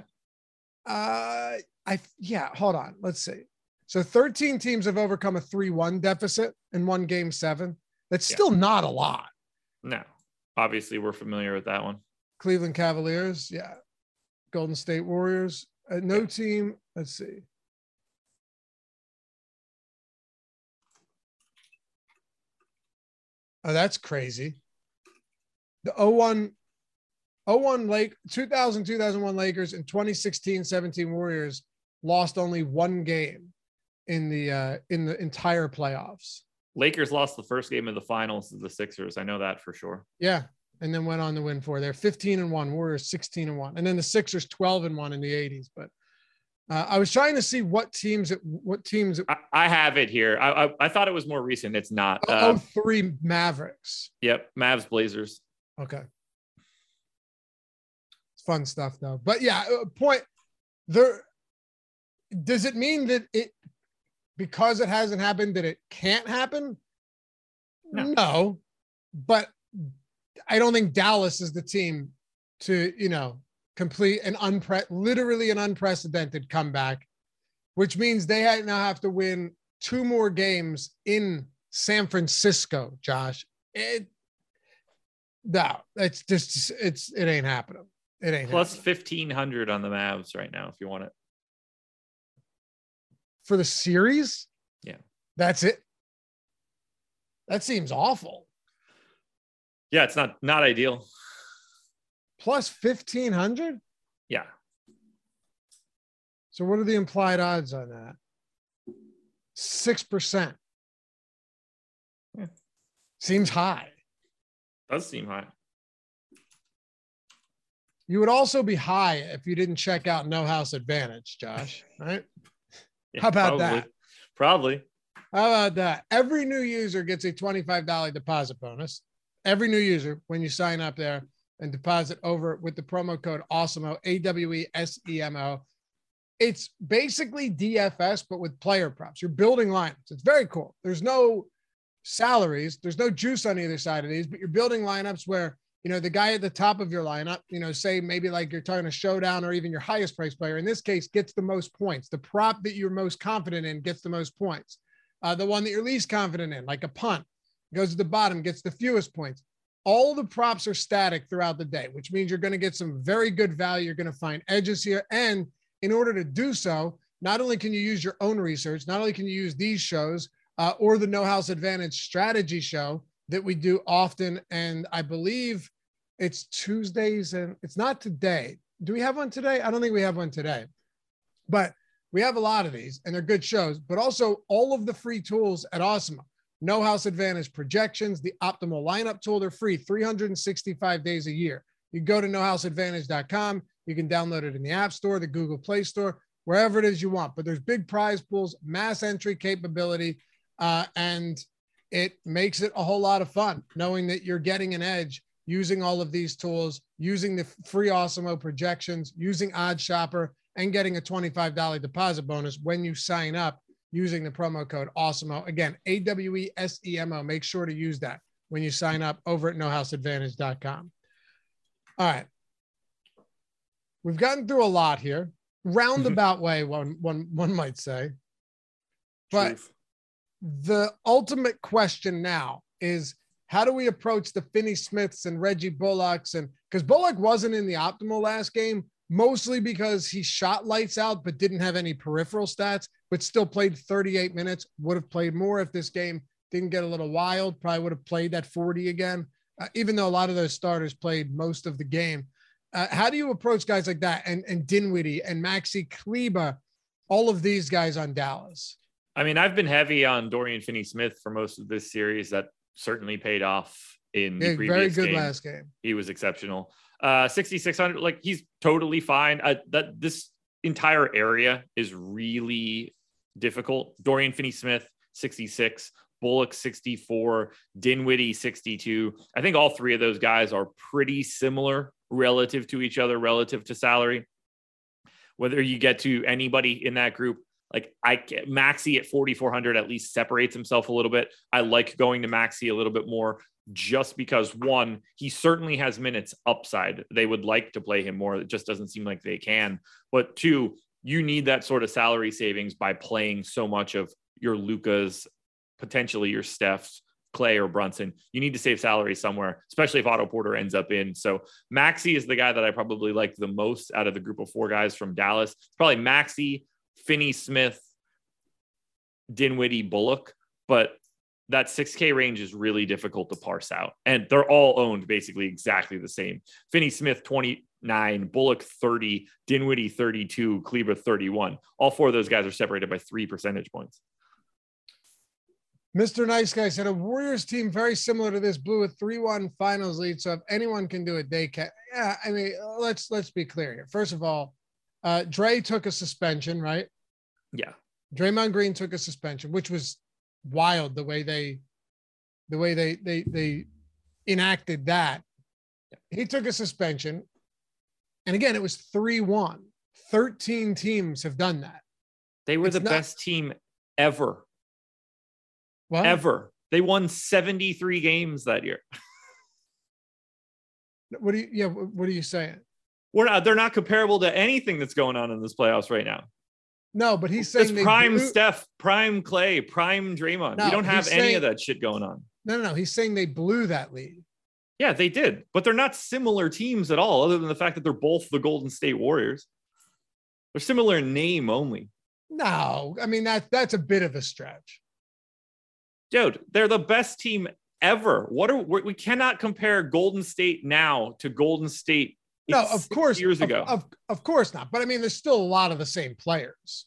Uh, I yeah. Hold on. Let's see. So 13 teams have overcome a 3-1 deficit in one game seven. That's yeah. still not a lot. No. Obviously, we're familiar with that one. Cleveland Cavaliers, yeah. Golden State Warriors, uh, no team. Let's see. Oh, that's crazy. The 01, 01 Lake 2000, 2001 Lakers and 2016, 17 Warriors lost only one game in the uh, in the entire playoffs. Lakers lost the first game of the finals to the Sixers. I know that for sure. Yeah. And then went on to win four. They're 15 and one. Warriors 16 and one, and then the Sixers 12 and one in the 80s. But uh, I was trying to see what teams, it, what teams. It, I, I have it here. I, I, I thought it was more recent. It's not. oh, Uh, three Mavericks. yep, Mavs Blazers. Okay. It's fun stuff though. But yeah, uh, point there does it mean that it because it hasn't happened that it can't happen? No. But I don't think Dallas is the team to, you know, complete an unpre literally an unprecedented comeback, which means they now have to win two more games in San Francisco, Josh. It no, it's just it's it ain't happening. It ain't happening. 1500 on the Mavs right now, if you want it. for the series. Yeah. That's it. That seems awful. Yeah, it's not not ideal. Plus 1500. Yeah. So what are the implied odds on that? 6%. Yeah. Hmm. Seems high. Does seem high. You would also be high if you didn't check out No House Advantage, Josh, *laughs* right? Yeah, How about probably. that? Probably. How about that? Every new user gets a $25 deposit bonus. Every new user, when you sign up there and deposit over with the promo code AWESEMO, A W E S E M O. It's basically DFS, but with player props. You're building lineups. It's very cool. There's no salaries, there's no juice on either side of these, but you're building lineups where, you know, the guy at the top of your lineup, you know, say maybe like you're talking a showdown or even your highest price player, in this case, gets the most points. The prop that you're most confident in gets the most points. Uh, the one that you're least confident in, like a punt, goes to the bottom, gets the fewest points. All the props are static throughout the day, which means you're going to get some very good value. You're going to find edges here. And in order to do so, not only can you use your own research, not only can you use these shows uh, or the No House Advantage strategy show that we do often. And I believe it's Tuesdays and it's not today. Do we have one today? I don't think we have one today, but we have a lot of these and they're good shows, but also all of the free tools at Awesemo. No House Advantage projections, the optimal lineup tool, they're free 365 days a year. You go to nohouseadvantage.com. You can download it in the App Store, the Google Play Store, wherever it is you want. But there's big prize pools, mass entry capability, uh, and it makes it a whole lot of fun knowing that you're getting an edge using all of these tools, using the free Awesemo projections, using OddsShopper, and getting a $25 deposit bonus when you sign up using the promo code AWESEMO. Again, A W E S E M O. Make sure to use that when you sign up over at nohouseadvantage.com. All right. We've gotten through a lot here, roundabout way, one, one, one might say. But Truth. the ultimate question now is how do we approach the Finney Smiths and Reggie Bullocks? And because Bullock wasn't in the optimal last game, mostly because he shot lights out but didn't have any peripheral stats, but still played 38 minutes. Would have played more if this game didn't get a little wild. Probably would have played that 40 again, uh, even though a lot of those starters played most of the game. Uh, how do you approach guys like that and, and Dinwiddie and Maxi Kleber, all of these guys on Dallas? I mean, I've been heavy on Dorian Finney Smith for most of this series. That certainly paid off in the Yeah, previous very good game. last game. He was exceptional. Uh, 6,600, like he's totally fine. Uh, that this entire area is really difficult. Dorian Finney Smith, 66, Bullock, 64, Dinwiddie, 62. I think all three of those guys are pretty similar relative to each other, relative to salary. Whether you get to anybody in that group, like I Maxi at 4,400 at least separates himself a little bit. I like going to Maxi a little bit more just because one, he certainly has minutes upside. They would like to play him more. It just doesn't seem like they can. But two, you need that sort of salary savings by playing so much of your Lucas, potentially your Steph's, Klay or Brunson. You need to save salary somewhere, especially if Otto Porter ends up in. So Maxi is the guy that I probably like the most out of the group of four guys from Dallas. It's probably Maxi, Finney Smith, Dinwiddie, Bullock, but that 6K range is really difficult to parse out. And they're all owned basically exactly the same. Finney Smith, 29, Bullock, 30, Dinwiddie, 32, Kleber, 31. All four of those guys are separated by three percentage points. Mr. Nice Guy said a Warriors team very similar to this blew a 3-1 finals lead. So if anyone can do it, they can. Yeah, I mean, let's let's be clear here. First of all, uh Dre took a suspension, right? Yeah. Draymond Green took a suspension, which was wild the way they the way they they they enacted that. He took a suspension. And again, it was 3-1. 13 teams have done that. They were It's the not- best team ever, Well, ever. They won 73 games that year. *laughs* what do you yeah, what are you saying? We're not, they're not comparable to anything that's going on in this playoffs right now. No, but he's saying It's prime Steph, prime Klay, prime Draymond. No, we don't have any saying- of that shit going on. No, no, no. He's saying they blew that lead. Yeah, they did, but they're not similar teams at all, other than the fact that they're both the Golden State Warriors. They're similar in name only. No, I mean that that's a bit of a stretch. Dude, they're the best team ever. What are we cannot compare Golden State now to Golden State No, of course, years of- ago. Of, of course not. But I mean, there's still a lot of the same players,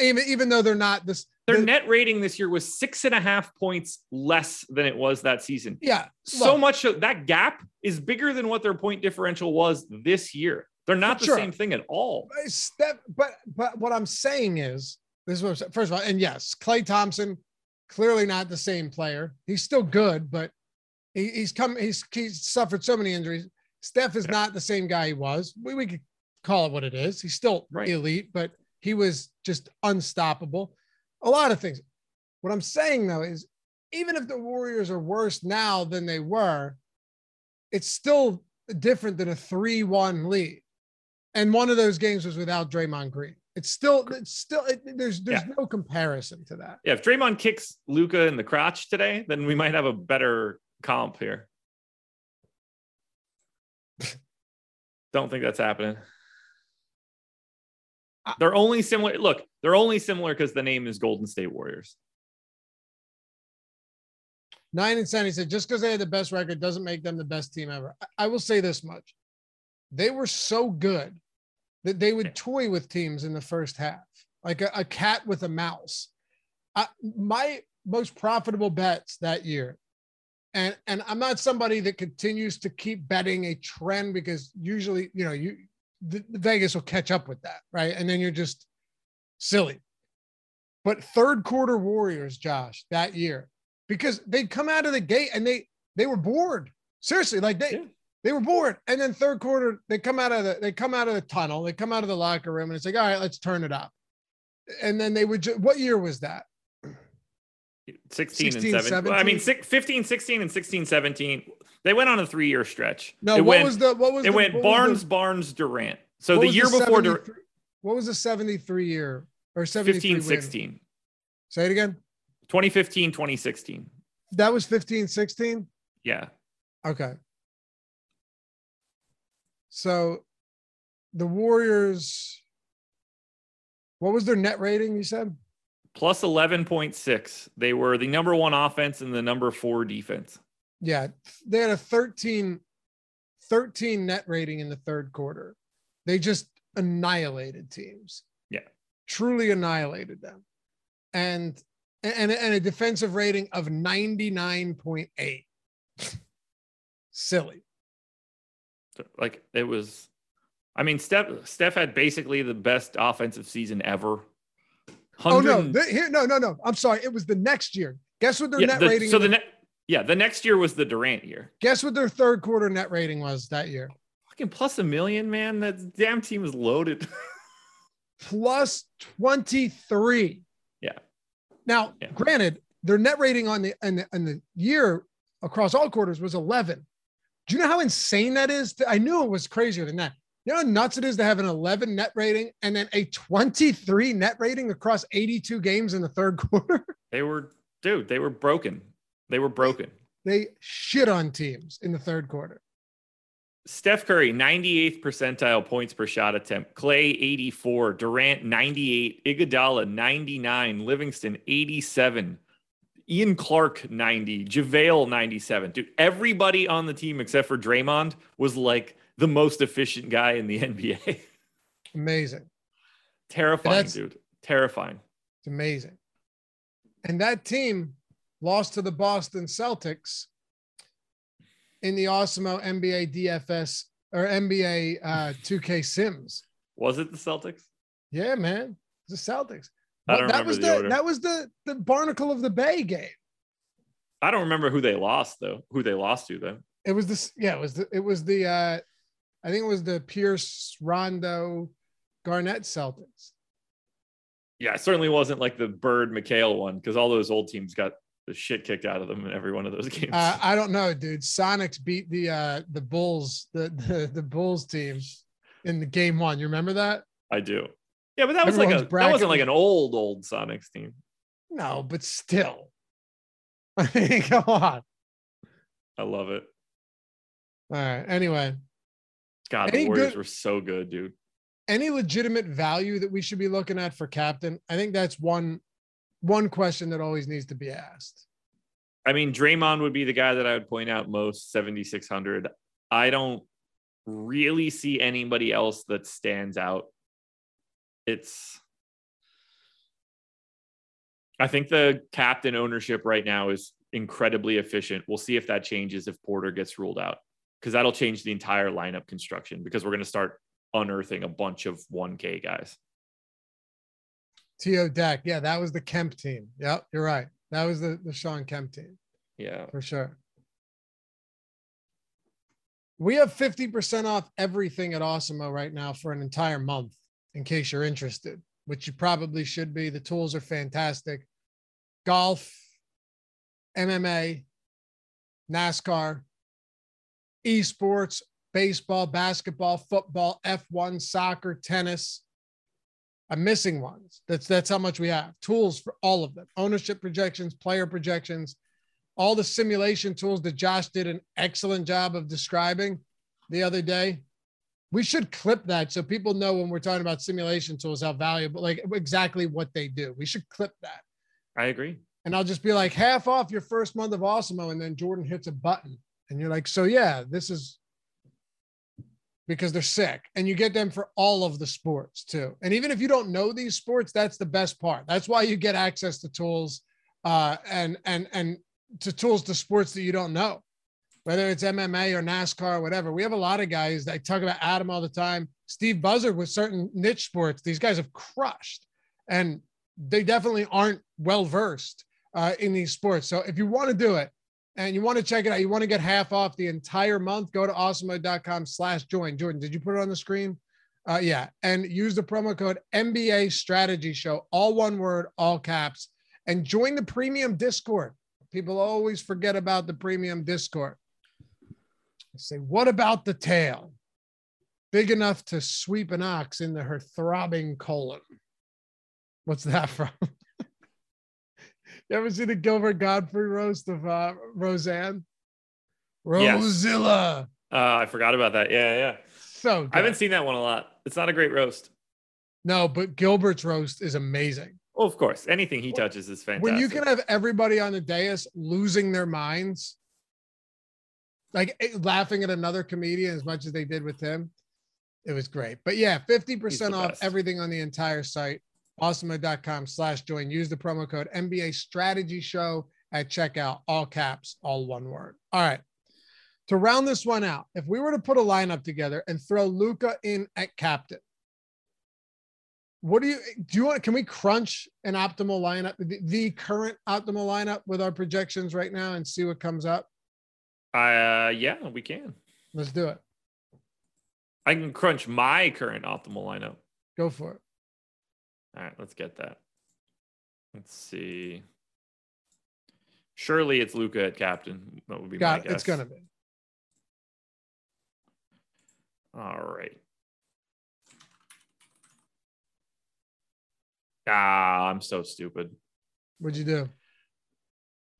even even though they're not this. Their the- net rating this year was six and a half points less than it was that season. yeah, So look, much of that gap is bigger than what their point differential was this year. They're not the Sure. same thing at all. Step, but but what I'm saying is this is what I'm saying. First of all, and yes, Klay Thompson clearly not the same player. He's still good, but he, he's come. He's he's suffered so many injuries. Steph is Yeah. not the same guy he was. We we could call it what it is. He's still Right. elite, but he was just unstoppable. A lot of things. What I'm saying though is, even if the Warriors are worse now than they were, it's still different than a three-one lead and one of those games was without Draymond Green. It's still, it's still, it, there's, there's Yeah. no comparison to that. Yeah, if Draymond kicks Luka in the crotch today, then we might have a better comp here. Don't think that's happening. They're only similar. Look, they're only similar because the name is Golden State Warriors. Nine and seven. He said, just because they had the best record doesn't make them the best team ever. I, I will say this much: they were so good that they would toy with teams in the first half, like a, a cat with a mouse. I, my most profitable bets that year, and and I'm not somebody that continues to keep betting a trend because usually, you know, you the, the Vegas will catch up with that, right? And then you're just silly. But third quarter Warriors, Josh, that year, because they'd come out of the gate and they they were bored. Seriously, like they Yeah. they were bored. And then third quarter, they come out of the they come out of the tunnel, they come out of the locker room, and it's like, all right, let's turn it up. And then they would. Ju- what year was that? 16, 16, and 7. I mean, 17? six, 15, 16, and 16, 17. They went on a three year stretch. No, it what went, was the what was it the, went was the- Barnes, Barnes, Durant. So the year before Dur- what was the 73 year or 73 15, win? 16, Say it again. 2015, 2016. That was 15, 16. Yeah. Okay. So the Warriors, what was their net rating? You said Plus 11.6. They were the number one offense and the number four defense. Yeah, they had a 13, 13 net rating in the third quarter. They just annihilated teams. Yeah. Truly annihilated them. And and, and a defensive rating of 99.8. *laughs* Silly. Like it was, I mean, Steph, Steph had basically the best offensive season ever. Oh no, the, here, no, no, no. I'm sorry. It was the next year. Guess what their yeah, net the- rating so the net, yeah, the next year was the Durant year. guess what their third quarter net rating was that year? Fucking plus a million, man. That damn team was loaded. *laughs* plus 23. Yeah. Now, Yeah. granted, their net rating on the and the, and the year across all quarters was 11. Do you know how insane that is? I knew it was crazier than that. You know how nuts it is to have an 11 net rating and then a 23 net rating across 82 games in the third *laughs* quarter? they were, dude, they were broken. They were broken. they shit on teams in the third quarter. Steph Curry, 98th percentile points per shot attempt. Klay, 84. Durant, 98. Iguodala, 99. Livingston, 87. Ian Clark, 90. JaVale, 97. Dude, everybody on the team except for Draymond was like the most efficient guy in the *laughs* NBA. Amazing. Terrifying, dude. Terrifying. It's amazing. And that team, lost to the Boston Celtics in the Awesemo NBA DFS or NBA uh, 2K Sims. Was it the Celtics? Yeah, man, the Celtics. I don't that remember was the the, that was the the Barnacle of the Bay game. I don't remember who they lost though. Who they lost to though? It was this. Yeah, it was the. It was the. uh I think it was the Pierce Rondo Garnett Celtics. Yeah, it certainly wasn't like the Bird McHale one because all those old teams got the shit kicked out of them in every one of those *laughs* games. Uh, I don't know, dude. Sonics beat the uh the Bulls the *laughs* the, the Bulls team in the game one. You remember that? I do. Yeah, but that was like a Everyone's that wasn't like an old old Sonics team. No, but still. *laughs* I mean, come on. I love it. All right. Anyway, God, Any the Warriors good- were so good, dude. any legitimate value that we should be looking at for captain? I think that's one one question that always needs to be asked. I mean, Draymond would be the guy that I would point out most 7600. I don't really see anybody else that stands out. It's I think the captain ownership right now is incredibly efficient. We'll see if that changes if Porter gets ruled out because that'll change the entire lineup construction because we're going to start unearthing a bunch of 1K guys. T.O. Deck. Yeah, that was the Kemp team. Yep, you're right. That was the, the Shawn Kemp team Yeah. for sure. We have 50% off everything at Awesemo right now for an entire month, in case you're interested, which you probably should be. The tools are fantastic. Golf, MMA, NASCAR, esports, baseball, basketball, football, F1, soccer, tennis. I'm missing ones. That's that's how much we have. Tools for all of them. Ownership projections, player projections, all the simulation tools that Josh did an excellent job of describing the other day. We should clip that so people know when we're talking about simulation tools how valuable, like exactly what they do. We should clip that. I agree. And I'll just be like half off your first month of Awesemo, and then Jordan hits a button, and you're like, so yeah, this is because they're sick, and you get them for all of the sports too. And even if you don't know these sports, that's the best part. That's why you get access to tools, uh, and and and to tools to sports that you don't know, whether it's MMA or NASCAR or whatever. We have a lot of guys. that talk about Adam all the time. Steve Buzzard with certain niche sports, these guys have crushed, and they definitely aren't well versed uh, in these sports. So if you want to do it and you want to check it out, you want to get half off the entire month, go to awesomode.com slash join. Jordan, did you put it on the screen? Uh, yeah. And use the promo code NBA strategy show, all one word, all caps, and join the premium discord. People always forget about the premium discord. I say, what about the tail? Big enough to sweep an ox into her throbbing colon. What's that *laughs* from? You ever see the Gilbert Gottfried roast of uh, Roseanne? Yes. Rosilla. Uh, I forgot about that. Yeah, yeah. So good. I haven't seen that one a lot. It's not a great roast. no, but Gilbert's roast is amazing. Well, of course, anything he touches is fantastic. When you can have everybody on the dais losing their minds, like eh, laughing at another comedian as much as they did with him, it was great. But yeah, 50% off best. everything on the entire site. Awesemo.com slash join. Use the promo code NBA strategy show at checkout, all caps, all one word. All right. To round this one out, if we were to put a lineup together and throw Luka in at captain, what do you do? You want? Can we crunch an optimal lineup, the, the current optimal lineup with our projections right now, and see what comes up? Uh, yeah, we can. Let's do it. I can crunch my current optimal lineup. Go for it. All right, let's get that. Let's see. Surely it's Luka at captain. That would be Got my it. guess. It's gonna be. All right. Ah, I'm so stupid. What'd you do?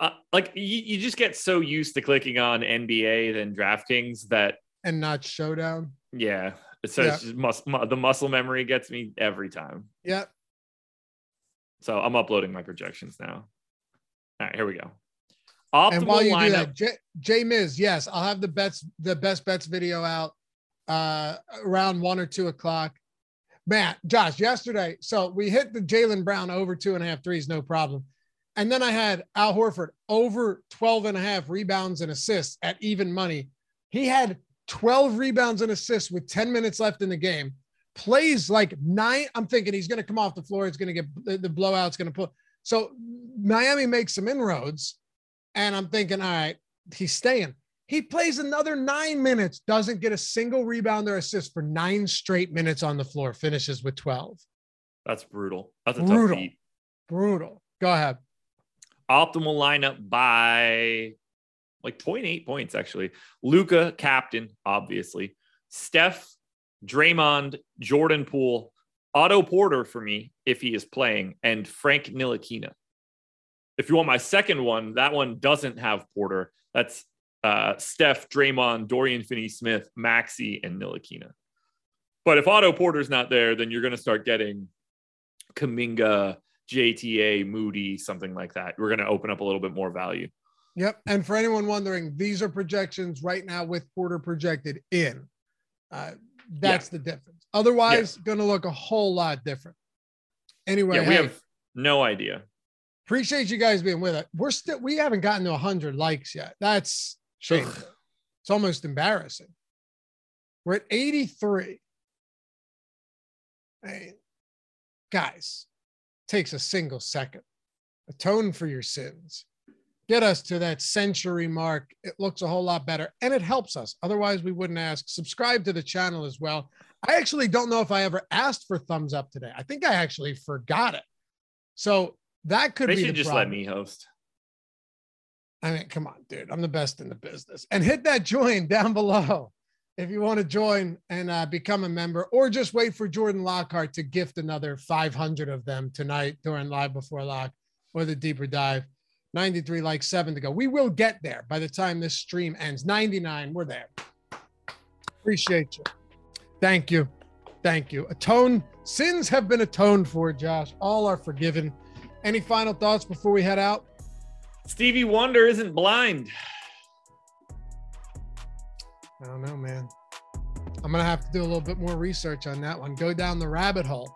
Uh, like you, you just get so used to clicking on NBA than DraftKings that And not showdown. yeah, it says Yeah. just mus- mu- the muscle memory gets me every time. Yep. So I'm uploading my projections now. All right, here we go. Optimal and while you lineup. do that, J, J Miz, yes, I'll have the bets, the best bets video out uh around one or two o'clock. Matt, Josh, yesterday, so we hit the Jaylen Brown over two and a half threes, no problem. And then I had Al Horford over 12 and a half rebounds and assists at even money. He had 12 rebounds and assists with 10 minutes left in the game. Plays like nine. I'm thinking he's going to come off the floor. It's going to get the, the blowout's going to pull. So Miami makes some inroads. And I'm thinking, all right, he's staying. He plays another nine minutes, doesn't get a single rebound or assist for nine straight minutes on the floor, finishes with 12. That's brutal. That's a Brutal. tough beat. Brutal. Go ahead. Optimal lineup by like 0.8 points, actually. Luka, captain, obviously. Steph, Draymond, Jordan Poole, Otto Porter for me, if he is playing, and Frank Ntilikina. If you want my second one, that one doesn't have Porter. That's uh, Steph, Draymond, Dorian Finney Smith, Maxi, and Ntilikina. But if Otto Porter's not there, then you're going to start getting Kuminga, JTA, Moody, something like that. We're going to open up a little bit more value. Yep. And for anyone wondering, these are projections right now with Porter projected in. Uh, that's the difference. Otherwise, going to look a whole lot different. Anyway, yeah, we hey, have no idea. appreciate you guys being with us. We're still we haven't gotten to 100 likes yet. That's shameful. It's almost embarrassing. We're at 83. Hey, guys, takes a single second. Atone for your sins. Get us to that century mark. It looks a whole lot better and it helps us. Otherwise, we wouldn't ask. Subscribe to the channel as well. I actually don't know if I ever asked for thumbs up today. I think I actually forgot it. So that could They be They should just problem. let me host. I mean, come on, dude. I'm the best in the business. And hit that join *laughs* down below if you want to join and uh, become a member, or just wait for Jordan Lockhart to gift another 500 of them tonight during Live Before Lock or the deeper dive. 93 like seven to go. We will get there by the time this stream ends. 99, we're there. Appreciate you. Thank you. Thank you. Atone. Sins have been atoned for, Josh. All are forgiven. Any final thoughts before we head out? Stevie Wonder isn't blind. I don't know, man. I'm gonna have to do a little bit more research on that one. Go down the rabbit hole.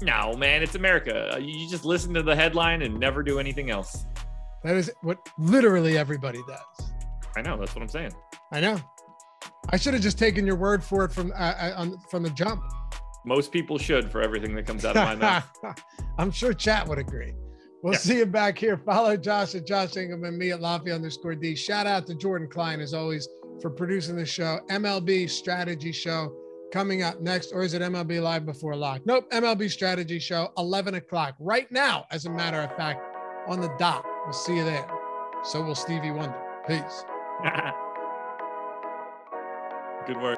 No, man, it's America. You just listen to the headline and never do anything else. That is what literally everybody does. I know. That's what I'm saying. I know. I should have just taken your word for it from uh, uh, on, from the jump. Most people should for everything that comes out of my mouth. *laughs* I'm sure chat would agree. We'll Yeah. see you back here. Follow Josh at Josh Ingham and me at Lafayette underscore D. Shout out to Jordan Klein as always for producing the show. MLB strategy show coming up next, or is it MLB live before lock? Nope, MLB strategy show, 11 o'clock right now. As a matter of fact, on the dot. We'll see you there. So will Stevie Wonder. Peace. *laughs* Good work.